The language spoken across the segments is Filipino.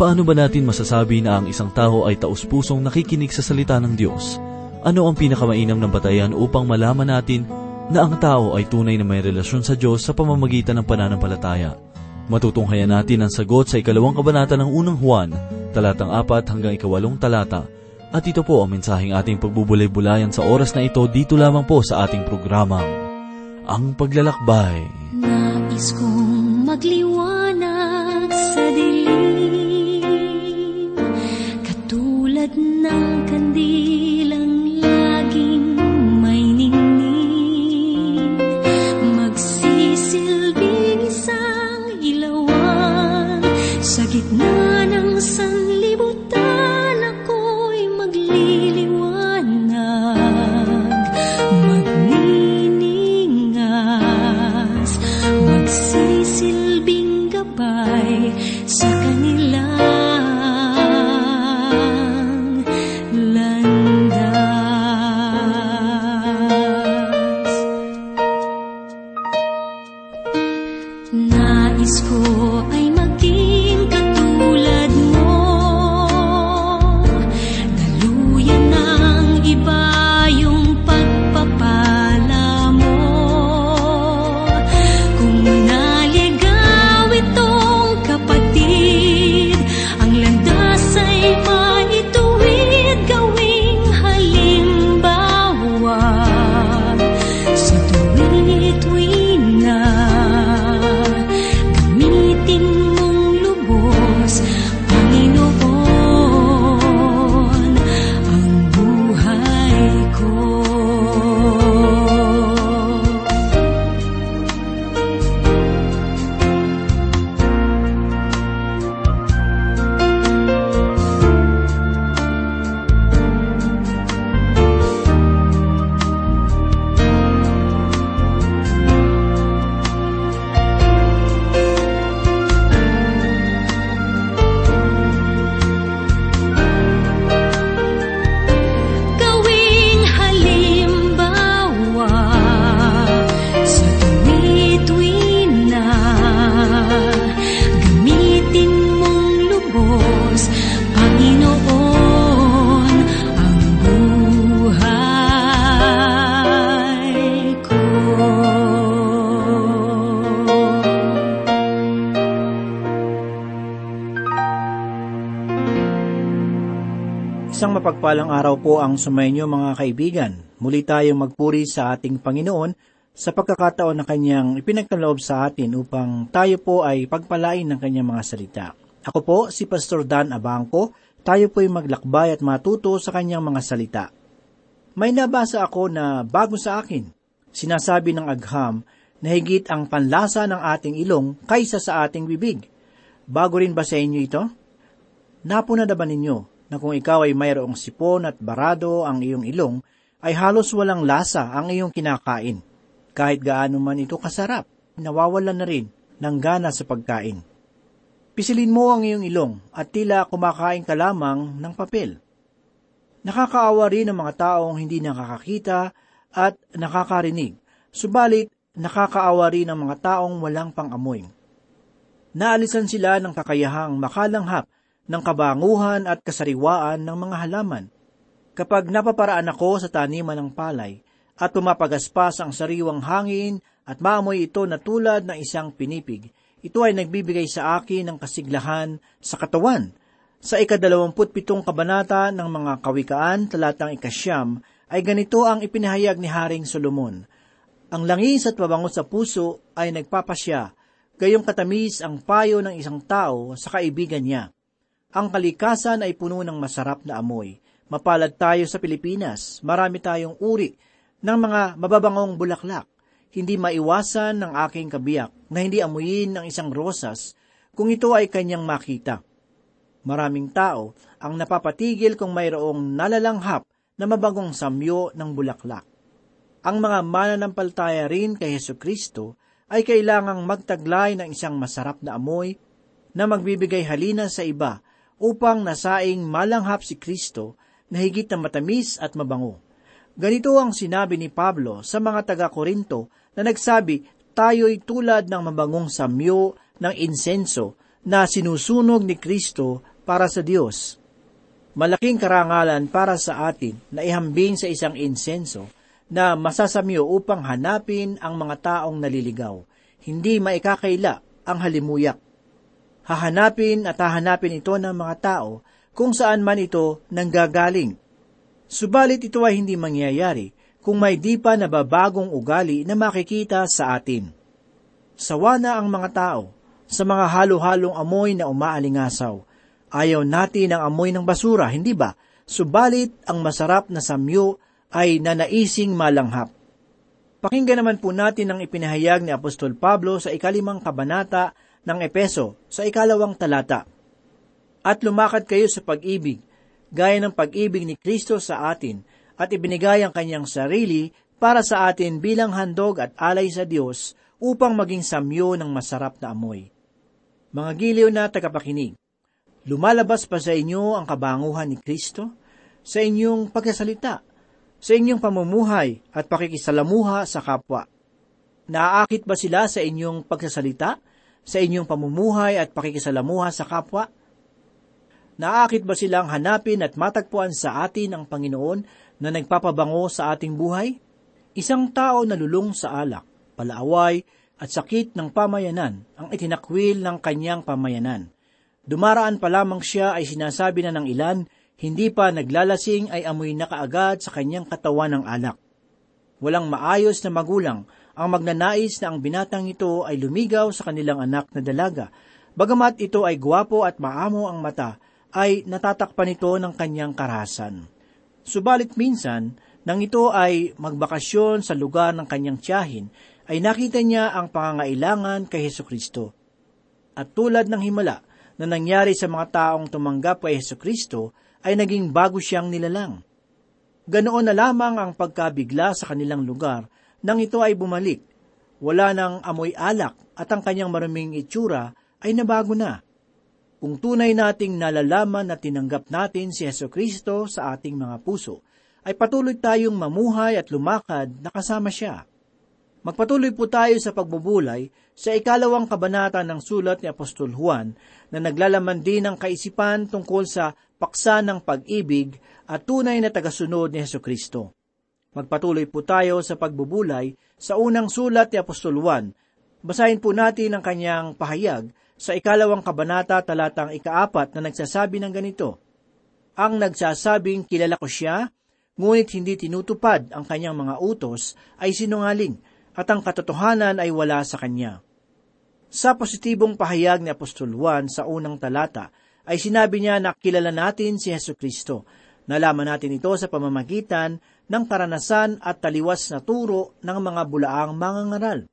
Paano ba natin masasabi na ang isang tao ay taus-pusong nakikinig sa salita ng Diyos? Ano ang pinakamainam na batayan upang malaman natin na ang tao ay tunay na may relasyon sa Diyos sa pamamagitan ng pananampalataya? Matutunghayan natin ang sagot sa ikalawang kabanata ng unang Juan, talatang apat hanggang ikawalong talata. At ito po ang mensaheng ating pagbubulay-bulayan sa oras na ito dito lamang po sa ating programang, Ang Paglalakbay. Nais kong magliwanag sa dilim ng kandilang mapagpalang araw po ang sumainyo mga kaibigan. Muli tayong magpuri sa ating Panginoon sa pagkakataon na kanyang ipinagkaloob sa atin upang tayo po ay pagpalain ng kanyang mga salita. Ako po si Pastor Dan Abangco, tayo po ay maglakbay at matuto sa kanyang mga salita. May nabasa ako na bago sa akin. Sinasabi ng agham na higit ang panlasa ng ating ilong kaysa sa ating bibig. Bago rin ba sa inyo ito? Napuna na ba ninyo na kung ikaw ay mayroong sipon at barado ang iyong ilong, ay halos walang lasa ang iyong kinakain. Kahit gaano man ito kasarap, nawawalan na rin ng gana sa pagkain. Pisilin mo ang iyong ilong at tila kumakain ka lamang ng papel. Nakakaawa rin ang mga taong hindi nakakakita at nakakarinig, subalit nakakaawa rin ang mga taong walang pangamoy. Naalisan sila ng kakayahang makalanghap ng kabanguhan at kasariwaan ng mga halaman. Kapag napaparaan ako sa taniman ng palay at pumapagaspas ang sariwang hangin at maamoy ito na tulad ng isang pinipig, ito ay nagbibigay sa akin ng kasiglahan sa katawan. Sa ikadalawamput pitong kabanata ng mga kawikaan, talatang ikasyam, ay ganito ang ipinahayag ni Haring Solomon. Ang langis at pabango sa puso ay nagpapasya, gayong katamis ang payo ng isang tao sa kaibigan niya. Ang kalikasan ay puno ng masarap na amoy. Mapalad tayo sa Pilipinas, marami tayong uri ng mga mababangong bulaklak. Hindi maiwasan ng aking kabiyak na hindi amuyin ng isang rosas kung ito ay kanyang makita. Maraming tao ang napapatigil kung mayroong nalalanghap na mabagong samyo ng bulaklak. Ang mga mananampaltaya rin kay Heso Kristo ay kailangang magtaglay ng isang masarap na amoy na magbibigay halina sa iba upang nasaing malanghap si Kristo na higit na matamis at mabango. Ganito ang sinabi ni Pablo sa mga taga-Korinto na nagsabi, tayo'y tulad ng mabangong samyo ng insenso na sinusunog ni Kristo para sa Diyos. Malaking karangalan para sa atin na ihambing sa isang insenso na masasamyo upang hanapin ang mga taong naliligaw. Hindi maikakaila ang halimuyak. Hahanapin at hahanapin ito ng mga tao kung saan man ito nanggagaling. Subalit ito ay hindi mangyayari kung may di pa nababagong ugali na makikita sa atin. Sawa na ang mga tao sa mga halo-halong amoy na umaalingasaw. Ayaw natin ang amoy ng basura, hindi ba? Subalit ang masarap na samyo ay nanaising malanghap. Pakinggan naman po natin ang ipinahayag ni Apostol Pablo sa ikalimang kabanata ng Epeso sa ikalawang talata. At lumakad kayo sa pag-ibig, gaya ng pag-ibig ni Kristo sa atin, at ibinigay ang kanyang sarili para sa atin bilang handog at alay sa Diyos upang maging samyo ng masarap na amoy. Mga giliw na tagapakinig, lumalabas pa sa inyo ang kabanguhan ni Kristo sa inyong pagkasalita, sa inyong pamumuhay at pakikisalamuha sa kapwa. Naaakit ba sila sa inyong pagsasalita, sa inyong pamumuhay at pakikisalamuha sa kapwa? Naakit ba silang hanapin at matagpuan sa atin ang Panginoon na nagpapabango sa ating buhay? Isang tao na lulong sa alak, palaaway, at sakit ng pamayanan ang itinakwil ng kanyang pamayanan. Dumaraan pa lamang siya ay sinasabi na ng ilan, hindi pa naglalasing ay amoy na kaagad sa kanyang katawan ng alak. Walang maayos na magulang ang magnanais na ang binatang ito ay lumigaw sa kanilang anak na dalaga. Bagamat ito ay guwapo at maamo ang mata, ay natatakpan ito ng kanyang karahasan. Subalit minsan, nang ito ay magbakasyon sa lugar ng kanyang tiyahin, ay nakita niya ang pangangailangan kay Heso Kristo. At tulad ng himala na nangyari sa mga taong tumanggap kay Heso Kristo, ay naging bago siyang nilalang. Ganoon na lamang ang pagkabigla sa kanilang lugar nang ito ay bumalik. Wala nang amoy alak at ang kanyang maruming itsura ay nabago na. Kung tunay nating nalalaman na tinanggap natin si Yeso Kristo sa ating mga puso, ay patuloy tayong mamuhay at lumakad na kasama siya. Magpatuloy po tayo sa pagbubulay sa ikalawang kabanata ng sulat ni Apostol Juan na naglalaman din ng kaisipan tungkol sa paksa ng pag-ibig at tunay na tagasunod ni Heso Kristo. Magpatuloy po tayo sa pagbubulay sa unang sulat ni Apostol Juan. Basahin po natin ang kanyang pahayag sa ikalawang kabanata talatang ikaapat na nagsasabi ng ganito, Ang nagsasabing kilala ko siya, ngunit hindi tinutupad ang kanyang mga utos ay sinungaling at ang katotohanan ay wala sa kanya. Sa positibong pahayag ni Apostol Juan sa unang talata ay sinabi niya na kilala natin si Yesu Kristo. Nalaman natin ito sa pamamagitan ng karanasan at taliwas na turo ng mga bulaang mangangaral.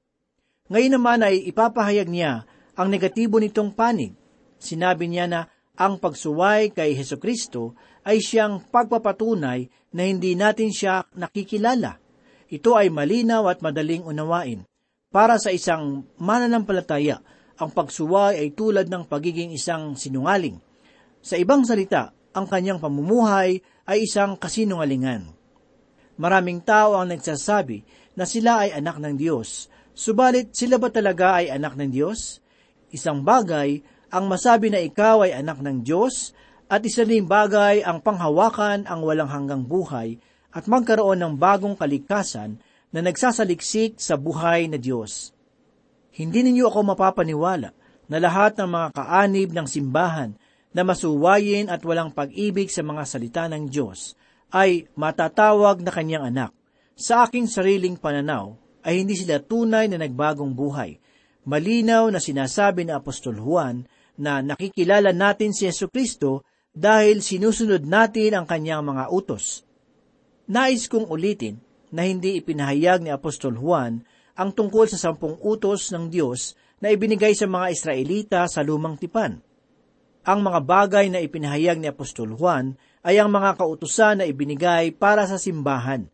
Ngayon naman ay ipapahayag niya ang negatibo nitong panig. Sinabi niya na ang pagsuway kay Heso Kristo ay siyang pagpapatunay na hindi natin siya nakikilala. Ito ay malinaw at madaling unawain. Para sa isang mananampalataya, ang pagsuway ay tulad ng pagiging isang sinungaling. Sa ibang salita, ang kanyang pamumuhay ay isang kasinungalingan. Maraming tao ang nagsasabi na sila ay anak ng Diyos, subalit sila ba talaga ay anak ng Diyos? Isang bagay ang masabi na ikaw ay anak ng Diyos at isa ring bagay ang panghawakan ang walang hanggang buhay at magkaroon ng bagong kalikasan na nagsasaliksik sa buhay na Diyos. Hindi ninyo ako mapapaniwala na lahat ng mga kaanib ng simbahan na masuwayin at walang pag-ibig sa mga salita ng Diyos ay matatawag na kanyang anak. Sa aking sariling pananaw ay hindi sila tunay na nagbagong buhay – malinaw na sinasabi ni Apostol Juan na nakikilala natin si Yesu Kristo dahil sinusunod natin ang kanyang mga utos. Nais kong ulitin na hindi ipinahayag ni Apostol Juan ang tungkol sa sampung utos ng Diyos na ibinigay sa mga Israelita sa lumang tipan. Ang mga bagay na ipinahayag ni Apostol Juan ay ang mga kautusan na ibinigay para sa simbahan.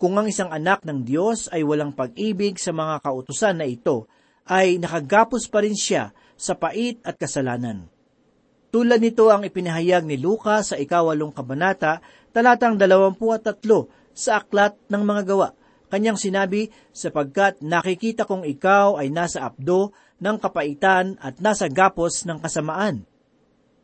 Kung ang isang anak ng Diyos ay walang pag-ibig sa mga kautusan na ito, ay nakagapos pa rin siya sa pait at kasalanan. Tulad nito ang ipinahayag ni Luka sa ikawalong kabanata, talatang dalawampu at tatlo sa aklat ng mga gawa. Kanyang sinabi, sapagkat nakikita kong ikaw ay nasa apdo ng kapaitan at nasa gapos ng kasamaan.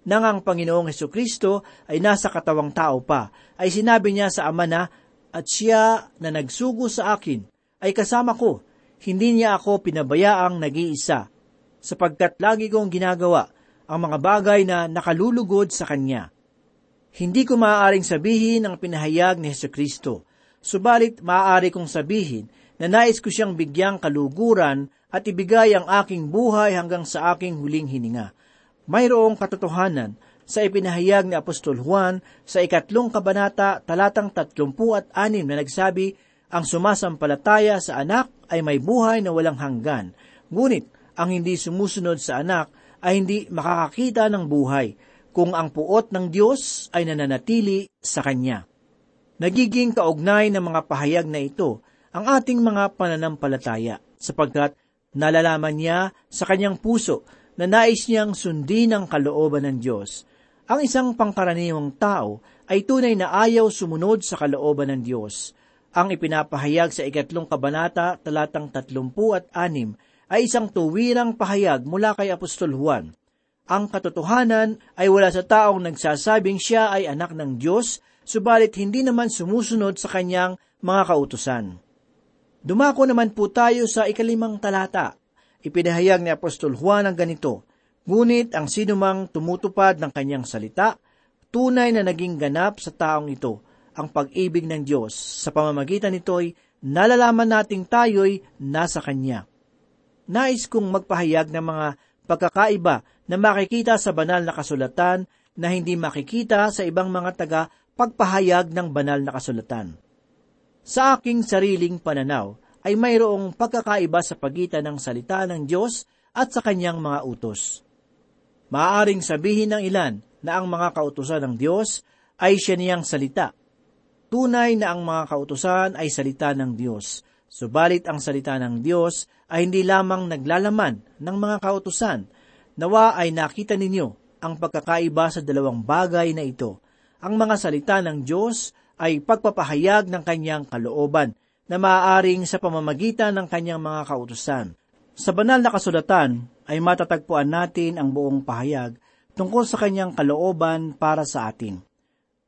Nang ang Panginoong Heso Kristo ay nasa katawang tao pa, ay sinabi niya sa Ama na, at siya na nagsugo sa akin ay kasama ko, hindi niya ako pinabayaang nag-iisa, sapagkat lagi kong ginagawa ang mga bagay na nakalulugod sa Kanya. Hindi ko maaaring sabihin ang pinahayag ni Heso Kristo, subalit maaari kong sabihin na nais ko siyang bigyang kaluguran at ibigay ang aking buhay hanggang sa aking huling hininga mayroong katotohanan sa ipinahayag ni Apostol Juan sa ikatlong kabanata talatang tatlumpu at anim na nagsabi, ang sumasampalataya sa anak ay may buhay na walang hanggan, ngunit ang hindi sumusunod sa anak ay hindi makakakita ng buhay kung ang puot ng Diyos ay nananatili sa Kanya. Nagiging kaugnay ng mga pahayag na ito ang ating mga pananampalataya sapagkat nalalaman niya sa kanyang puso na nais niyang sundin ang kalooban ng Diyos. Ang isang pangkaraniwang tao ay tunay na ayaw sumunod sa kalooban ng Diyos. Ang ipinapahayag sa ikatlong kabanata, talatang tatlumpu at anim, ay isang tuwirang pahayag mula kay Apostol Juan. Ang katotohanan ay wala sa taong nagsasabing siya ay anak ng Diyos, subalit hindi naman sumusunod sa kanyang mga kautusan. Dumako naman po tayo sa ikalimang talata, Ipinahayag ni Apostol Juan ang ganito, Ngunit ang sinumang tumutupad ng kanyang salita, tunay na naging ganap sa taong ito ang pag-ibig ng Diyos. Sa pamamagitan nito'y nalalaman nating tayo'y nasa Kanya. Nais kong magpahayag ng mga pagkakaiba na makikita sa banal na kasulatan na hindi makikita sa ibang mga taga pagpahayag ng banal na kasulatan. Sa aking sariling pananaw, ay mayroong pagkakaiba sa pagitan ng salita ng Diyos at sa kanyang mga utos. Maaaring sabihin ng ilan na ang mga kautusan ng Diyos ay siya niyang salita. Tunay na ang mga kautusan ay salita ng Diyos, subalit ang salita ng Diyos ay hindi lamang naglalaman ng mga kautusan. Nawa ay nakita ninyo ang pagkakaiba sa dalawang bagay na ito. Ang mga salita ng Diyos ay pagpapahayag ng kanyang kalooban na maaaring sa pamamagitan ng kanyang mga kautusan. Sa banal na kasulatan ay matatagpuan natin ang buong pahayag tungkol sa kanyang kalooban para sa atin.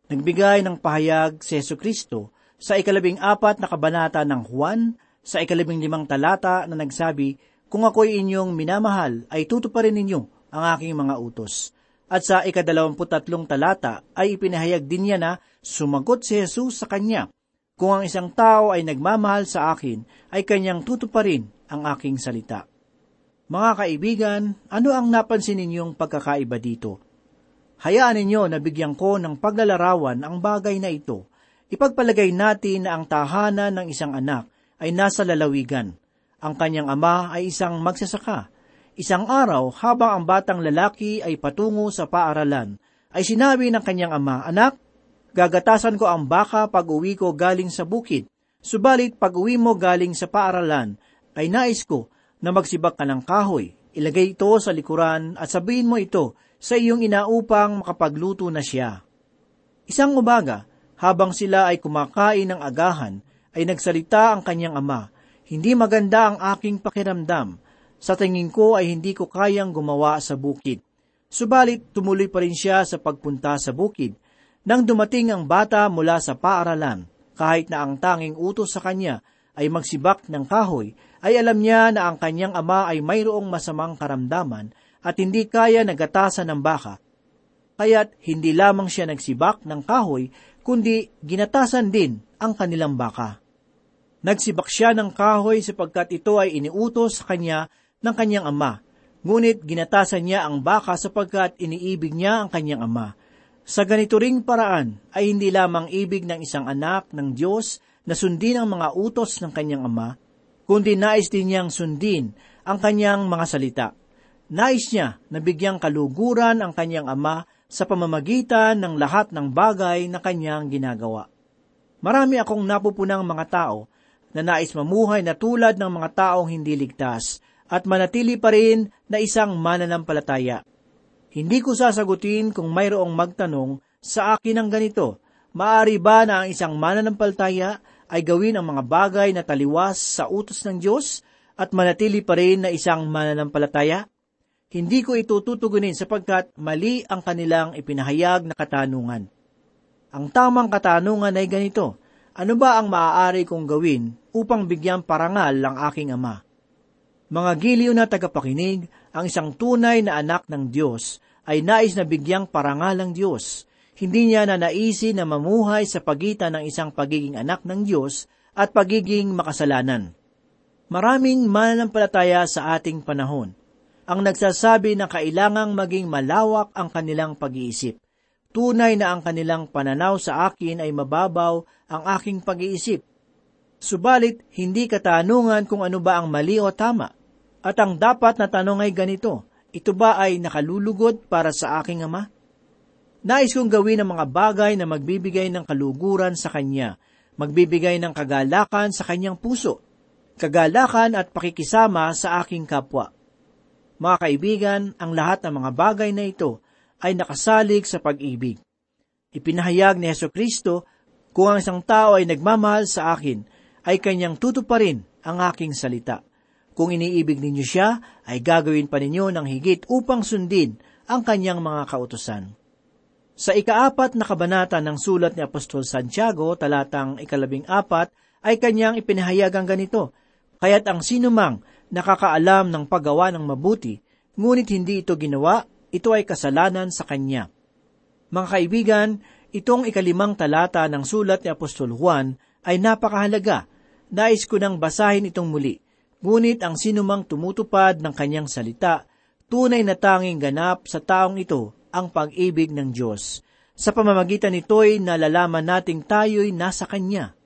Nagbigay ng pahayag si Yesu Kristo sa ikalabing apat na kabanata ng Juan sa ikalabing limang talata na nagsabi, Kung ako'y inyong minamahal, ay tutuparin ninyo ang aking mga utos. At sa ikadalawamputatlong talata ay ipinahayag din niya na sumagot si Jesus sa kanya, kung ang isang tao ay nagmamahal sa akin, ay kanyang tutuparin ang aking salita. Mga kaibigan, ano ang napansin ninyong pagkakaiba dito? Hayaan ninyo na bigyan ko ng paglalarawan ang bagay na ito. Ipagpalagay natin na ang tahanan ng isang anak ay nasa lalawigan. Ang kanyang ama ay isang magsasaka. Isang araw, habang ang batang lalaki ay patungo sa paaralan, ay sinabi ng kanyang ama, Anak, Gagatasan ko ang baka pag uwi ko galing sa bukid. Subalit pag uwi mo galing sa paaralan, ay nais ko na magsibak ka ng kahoy. Ilagay ito sa likuran at sabihin mo ito sa iyong ina upang makapagluto na siya. Isang umaga, habang sila ay kumakain ng agahan, ay nagsalita ang kanyang ama, Hindi maganda ang aking pakiramdam. Sa tingin ko ay hindi ko kayang gumawa sa bukid. Subalit tumuloy pa rin siya sa pagpunta sa bukid nang dumating ang bata mula sa paaralan, kahit na ang tanging utos sa kanya ay magsibak ng kahoy, ay alam niya na ang kanyang ama ay mayroong masamang karamdaman at hindi kaya nagatasan ng baka. Kaya't hindi lamang siya nagsibak ng kahoy, kundi ginatasan din ang kanilang baka. Nagsibak siya ng kahoy sapagkat ito ay iniutos sa kanya ng kanyang ama, ngunit ginatasan niya ang baka sapagkat iniibig niya ang kanyang ama. Sa ganito ring paraan ay hindi lamang ibig ng isang anak ng Diyos na sundin ang mga utos ng kanyang ama, kundi nais din niyang sundin ang kanyang mga salita. Nais niya na bigyang kaluguran ang kanyang ama sa pamamagitan ng lahat ng bagay na kanyang ginagawa. Marami akong napupunang mga tao na nais mamuhay na tulad ng mga taong hindi ligtas at manatili pa rin na isang mananampalataya. Hindi ko sasagutin kung mayroong magtanong sa akin ng ganito, maari ba na ang isang mananampalataya ay gawin ang mga bagay na taliwas sa utos ng Diyos at manatili pa rin na isang mananampalataya? Hindi ko ito tutugunin sapagkat mali ang kanilang ipinahayag na katanungan. Ang tamang katanungan ay ganito, ano ba ang maaari kong gawin upang bigyan parangal ang aking ama? Mga giliw na tagapakinig, ang isang tunay na anak ng Diyos ay nais na bigyang parangal ng Diyos. Hindi niya na naisi na mamuhay sa pagitan ng isang pagiging anak ng Diyos at pagiging makasalanan. Maraming mananampalataya sa ating panahon ang nagsasabi na kailangang maging malawak ang kanilang pag-iisip. Tunay na ang kanilang pananaw sa akin ay mababaw ang aking pag-iisip. Subalit, hindi katanungan kung ano ba ang mali o tama. At ang dapat na tanong ay ganito, ito ba ay nakalulugod para sa aking ama? Nais kong gawin ang mga bagay na magbibigay ng kaluguran sa kanya, magbibigay ng kagalakan sa kanyang puso, kagalakan at pakikisama sa aking kapwa. Mga kaibigan, ang lahat ng mga bagay na ito ay nakasalig sa pag-ibig. Ipinahayag ni Heso Kristo, kung ang isang tao ay nagmamahal sa akin, ay kanyang tutuparin ang aking salita. Kung iniibig ninyo siya, ay gagawin pa ninyo ng higit upang sundin ang kanyang mga kautosan. Sa ikaapat na kabanata ng sulat ni Apostol Santiago, talatang ikalabing apat, ay kanyang ipinahayag ang ganito, Kaya't ang sinumang nakakaalam ng paggawa ng mabuti, ngunit hindi ito ginawa, ito ay kasalanan sa kanya. Mga kaibigan, itong ikalimang talata ng sulat ni Apostol Juan ay napakahalaga. Nais ko nang basahin itong muli. Ngunit ang sinumang tumutupad ng kanyang salita, tunay na tanging ganap sa taong ito ang pag-ibig ng Diyos. Sa pamamagitan nito'y nalalaman nating tayo'y nasa Kanya.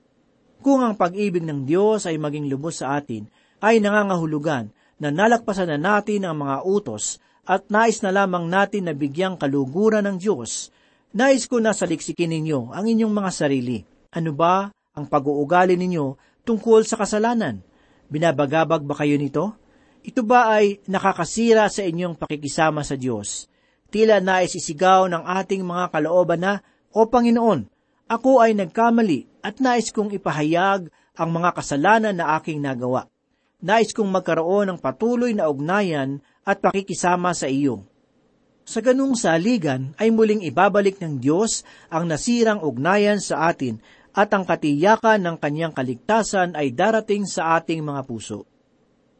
Kung ang pag-ibig ng Diyos ay maging lubos sa atin, ay nangangahulugan na nalagpasan na natin ang mga utos at nais na lamang natin na bigyang kaluguran ng Diyos. Nais ko na saliksikin ninyo ang inyong mga sarili. Ano ba ang pag-uugali ninyo tungkol sa kasalanan? Binabagabag ba kayo nito? Ito ba ay nakakasira sa inyong pakikisama sa Diyos? Tila nais isigaw ng ating mga kalooban na, O Panginoon, ako ay nagkamali at nais kong ipahayag ang mga kasalanan na aking nagawa nais kong magkaroon ng patuloy na ugnayan at pakikisama sa iyo. Sa ganung saligan ay muling ibabalik ng Diyos ang nasirang ugnayan sa atin at ang katiyakan ng kanyang kaligtasan ay darating sa ating mga puso.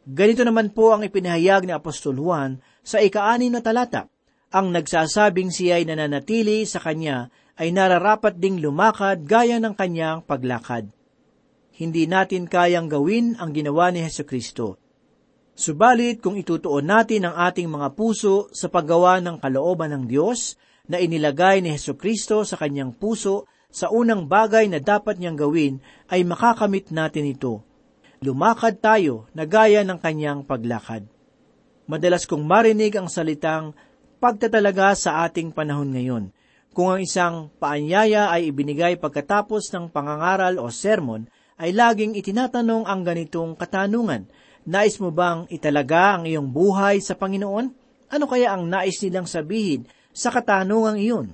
Ganito naman po ang ipinahayag ni Apostol Juan sa ikaani na talata. Ang nagsasabing siya ay nananatili sa kanya ay nararapat ding lumakad gaya ng kanyang paglakad hindi natin kayang gawin ang ginawa ni Heso Kristo. Subalit kung itutuon natin ang ating mga puso sa paggawa ng kalooban ng Diyos na inilagay ni Heso Kristo sa kanyang puso sa unang bagay na dapat niyang gawin ay makakamit natin ito. Lumakad tayo na gaya ng kanyang paglakad. Madalas kong marinig ang salitang pagtatalaga sa ating panahon ngayon. Kung ang isang paanyaya ay ibinigay pagkatapos ng pangangaral o sermon, ay laging itinatanong ang ganitong katanungan. Nais mo bang italaga ang iyong buhay sa Panginoon? Ano kaya ang nais nilang sabihin sa katanungang iyon?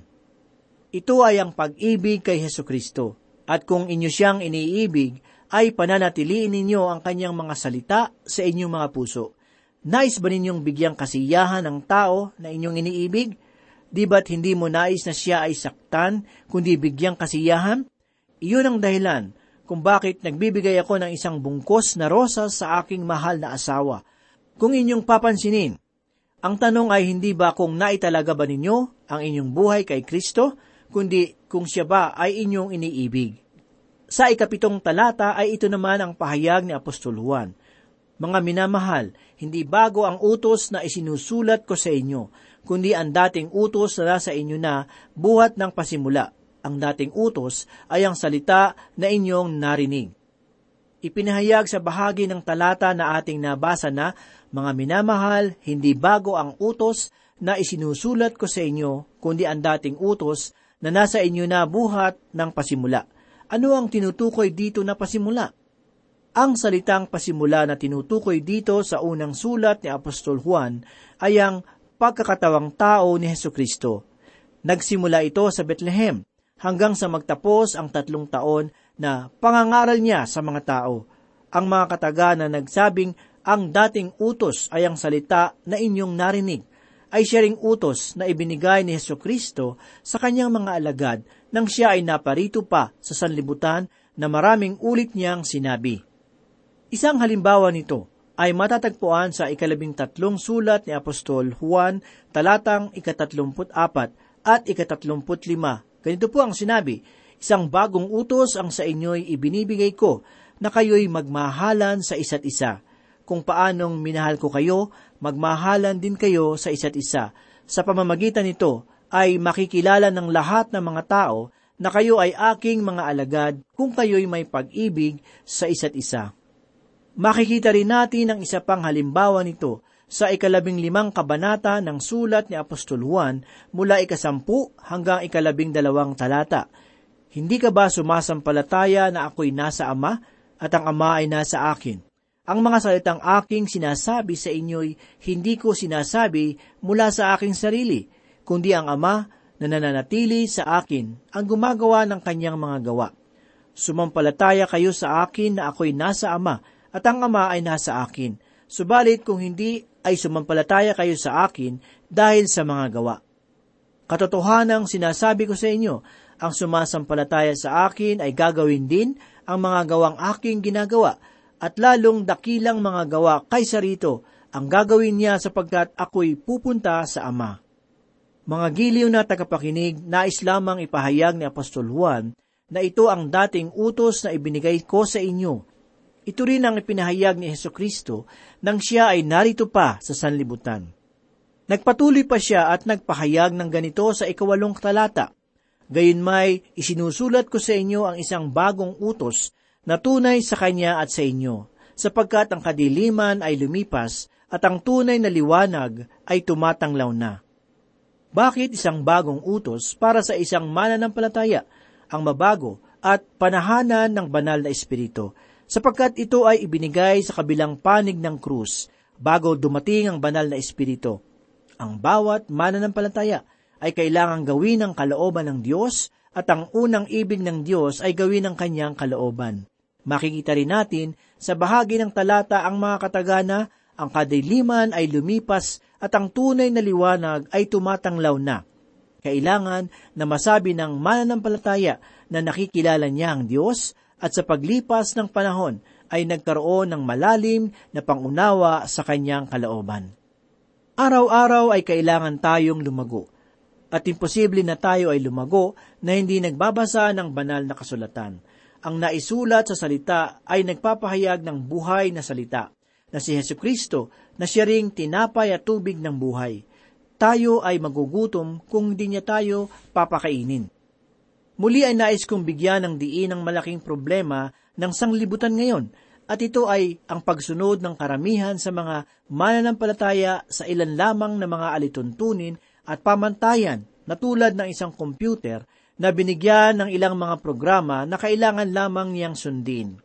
Ito ay ang pag-ibig kay Heso Kristo. At kung inyo siyang iniibig, ay pananatiliin ninyo ang kanyang mga salita sa inyong mga puso. Nais ba ninyong bigyang kasiyahan ng tao na inyong iniibig? Di ba't hindi mo nais na siya ay saktan, kundi bigyang kasiyahan? Iyon ang dahilan kung bakit nagbibigay ako ng isang bungkos na rosas sa aking mahal na asawa. Kung inyong papansinin, ang tanong ay hindi ba kung naitalaga ba ninyo ang inyong buhay kay Kristo, kundi kung siya ba ay inyong iniibig. Sa ikapitong talata ay ito naman ang pahayag ni Apostol Juan. Mga minamahal, hindi bago ang utos na isinusulat ko sa inyo, kundi ang dating utos na nasa inyo na buhat ng pasimula ang dating utos ay ang salita na inyong narinig. Ipinahayag sa bahagi ng talata na ating nabasa na, mga minamahal, hindi bago ang utos na isinusulat ko sa inyo, kundi ang dating utos na nasa inyo na buhat ng pasimula. Ano ang tinutukoy dito na pasimula? Ang salitang pasimula na tinutukoy dito sa unang sulat ni Apostol Juan ay ang pagkakatawang tao ni Heso Kristo. Nagsimula ito sa Bethlehem, hanggang sa magtapos ang tatlong taon na pangangaral niya sa mga tao. Ang mga kataga na nagsabing ang dating utos ay ang salita na inyong narinig, ay siya ring utos na ibinigay ni Heso Kristo sa kanyang mga alagad nang siya ay naparito pa sa sanlibutan na maraming ulit niyang sinabi. Isang halimbawa nito ay matatagpuan sa ikalabing tatlong sulat ni Apostol Juan, talatang ikatatlumput apat at ikatatlumput lima. Ganito po ang sinabi, Isang bagong utos ang sa inyo'y ibinibigay ko, na kayo'y magmahalan sa isa't isa. Kung paanong minahal ko kayo, magmahalan din kayo sa isa't isa. Sa pamamagitan nito ay makikilala ng lahat ng mga tao na kayo ay aking mga alagad kung kayo'y may pag-ibig sa isa't isa. Makikita rin natin ang isa pang halimbawa nito sa ikalabing limang kabanata ng sulat ni Apostol Juan mula ikasampu hanggang ikalabing dalawang talata. Hindi ka ba sumasampalataya na ako'y nasa Ama at ang Ama ay nasa akin? Ang mga salitang aking sinasabi sa inyo'y hindi ko sinasabi mula sa aking sarili, kundi ang Ama na nananatili sa akin ang gumagawa ng kanyang mga gawa. Sumampalataya kayo sa akin na ako'y nasa Ama at ang Ama ay nasa akin. Subalit kung hindi ay sumampalataya kayo sa akin dahil sa mga gawa. Katotohanang sinasabi ko sa inyo, ang sumasampalataya sa akin ay gagawin din ang mga gawang aking ginagawa, at lalong dakilang mga gawa kaysa rito ang gagawin niya sapagkat ako'y pupunta sa Ama. Mga giliw na tagapakinig, nais lamang ipahayag ni Apostol Juan na ito ang dating utos na ibinigay ko sa inyo. Ito rin ang ipinahayag ni Heso Kristo nang siya ay narito pa sa sanlibutan. Nagpatuloy pa siya at nagpahayag ng ganito sa ikawalong talata. Gayunmay, isinusulat ko sa inyo ang isang bagong utos na tunay sa kanya at sa inyo, sapagkat ang kadiliman ay lumipas at ang tunay na liwanag ay tumatanglaw na. Bakit isang bagong utos para sa isang mananampalataya, ang mabago at panahanan ng banal na espiritu, sapagkat ito ay ibinigay sa kabilang panig ng krus bago dumating ang banal na espiritu. Ang bawat mananampalataya ay kailangang gawin ang kalooban ng Diyos at ang unang ibig ng Diyos ay gawin ang kanyang kalooban. Makikita rin natin sa bahagi ng talata ang mga katagana, ang kadiliman ay lumipas at ang tunay na liwanag ay tumatanglaw na. Kailangan na masabi ng mananampalataya na nakikilala niya ang Diyos at sa paglipas ng panahon ay nagkaroon ng malalim na pangunawa sa kanyang kalooban. Araw-araw ay kailangan tayong lumago at imposible na tayo ay lumago na hindi nagbabasa ng banal na kasulatan. Ang naisulat sa salita ay nagpapahayag ng buhay na salita, na si Heso Kristo na siya ring tinapay at tubig ng buhay. Tayo ay magugutom kung hindi niya tayo papakainin. Muli ay nais kong bigyan ng diin ang malaking problema ng sanglibutan ngayon, at ito ay ang pagsunod ng karamihan sa mga mananampalataya sa ilan lamang na mga alituntunin at pamantayan na tulad ng isang computer na binigyan ng ilang mga programa na kailangan lamang niyang sundin.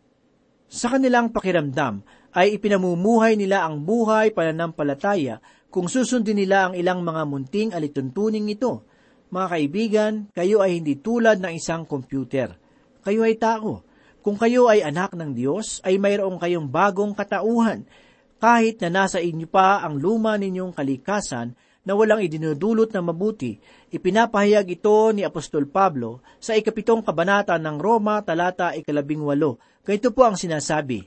Sa kanilang pakiramdam ay ipinamumuhay nila ang buhay pananampalataya kung susundin nila ang ilang mga munting alituntuning ito. Mga kaibigan, kayo ay hindi tulad ng isang computer. Kayo ay tao. Kung kayo ay anak ng Diyos, ay mayroong kayong bagong katauhan. Kahit na nasa inyo pa ang luma ninyong kalikasan, na walang idinudulot na mabuti, ipinapahayag ito ni Apostol Pablo sa ikapitong kabanata ng Roma talata ikalabing walo. Ganito po ang sinasabi,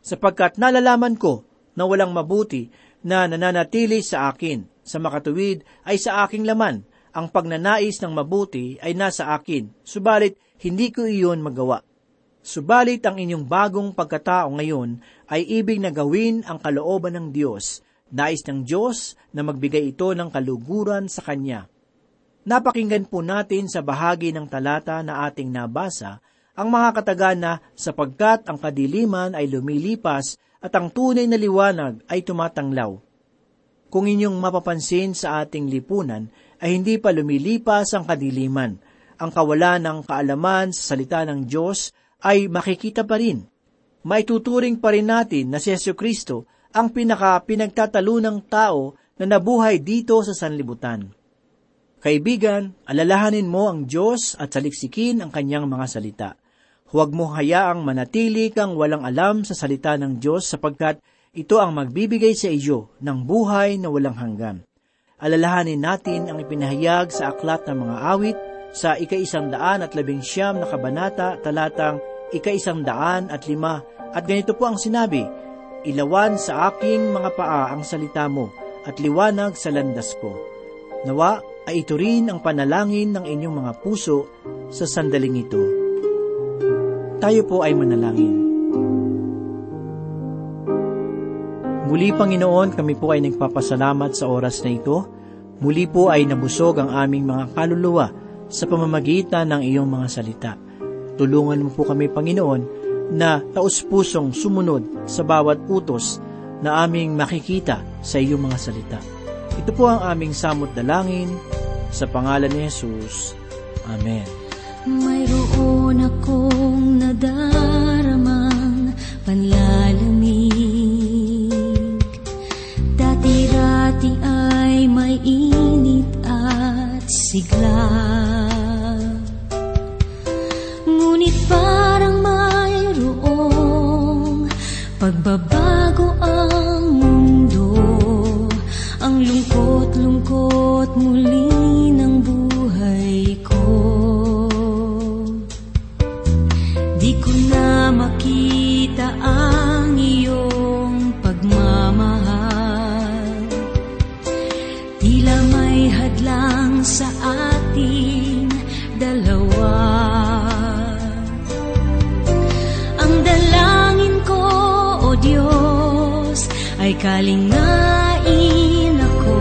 Sapagkat nalalaman ko na walang mabuti na nananatili sa akin, sa makatuwid ay sa aking laman, ang pagnanais ng mabuti ay nasa akin, subalit hindi ko iyon magawa. Subalit ang inyong bagong pagkatao ngayon ay ibig na gawin ang kalooban ng Diyos, Nais ng Diyos na magbigay ito ng kaluguran sa Kanya. Napakinggan po natin sa bahagi ng talata na ating nabasa ang mga katagana sapagkat ang kadiliman ay lumilipas at ang tunay na liwanag ay tumatanglaw. Kung inyong mapapansin sa ating lipunan ay hindi pa lumilipas ang kadiliman. Ang kawalan ng kaalaman sa salita ng Diyos ay makikita pa rin. Maituturing pa rin natin na si Yesu Kristo ang pinaka pinagtatalunang tao na nabuhay dito sa sanlibutan. Kaibigan, alalahanin mo ang Diyos at saliksikin ang kanyang mga salita. Huwag mo hayaang manatili kang walang alam sa salita ng Diyos sapagkat Ito ang magbibigay sa iyo ng buhay na walang hanggan. Alalahanin natin ang ipinahayag sa aklat ng mga awit sa ika-isang daan at labing siyam na kabanata talatang ika-isang daan at lima at ganito po ang sinabi, Ilawan sa aking mga paa ang salita mo at liwanag sa landas ko. Nawa ay ito rin ang panalangin ng inyong mga puso sa sandaling ito. Tayo po ay manalangin. Muli, Panginoon, kami po ay nagpapasalamat sa oras na ito. Muli po ay nabusog ang aming mga kaluluwa sa pamamagitan ng iyong mga salita. Tulungan mo po kami, Panginoon, na taus-pusong sumunod sa bawat utos na aming makikita sa iyong mga salita. Ito po ang aming samot dalangin sa pangalan ni Jesus. Amen. Mayroon akong nadaramang panlalamig Dati-rati ay may init at sigla Ang dalangin ko, O Diyos, ay kalingain ako.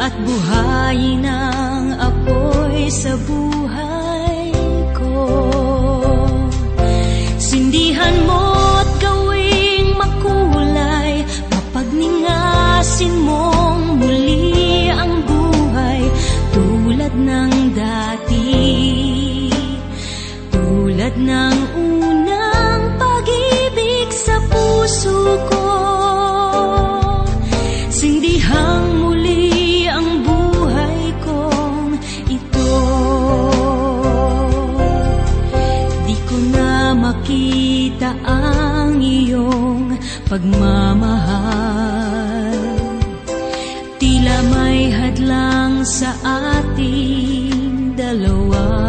At buhayin ang apoy sa buhay ko. Sindihan mo't gawing makulay Mapagningasin mong muli ang buhay Tulad ng dati. Tulad ng pagmamahal. Tila may hadlang sa ating dalawa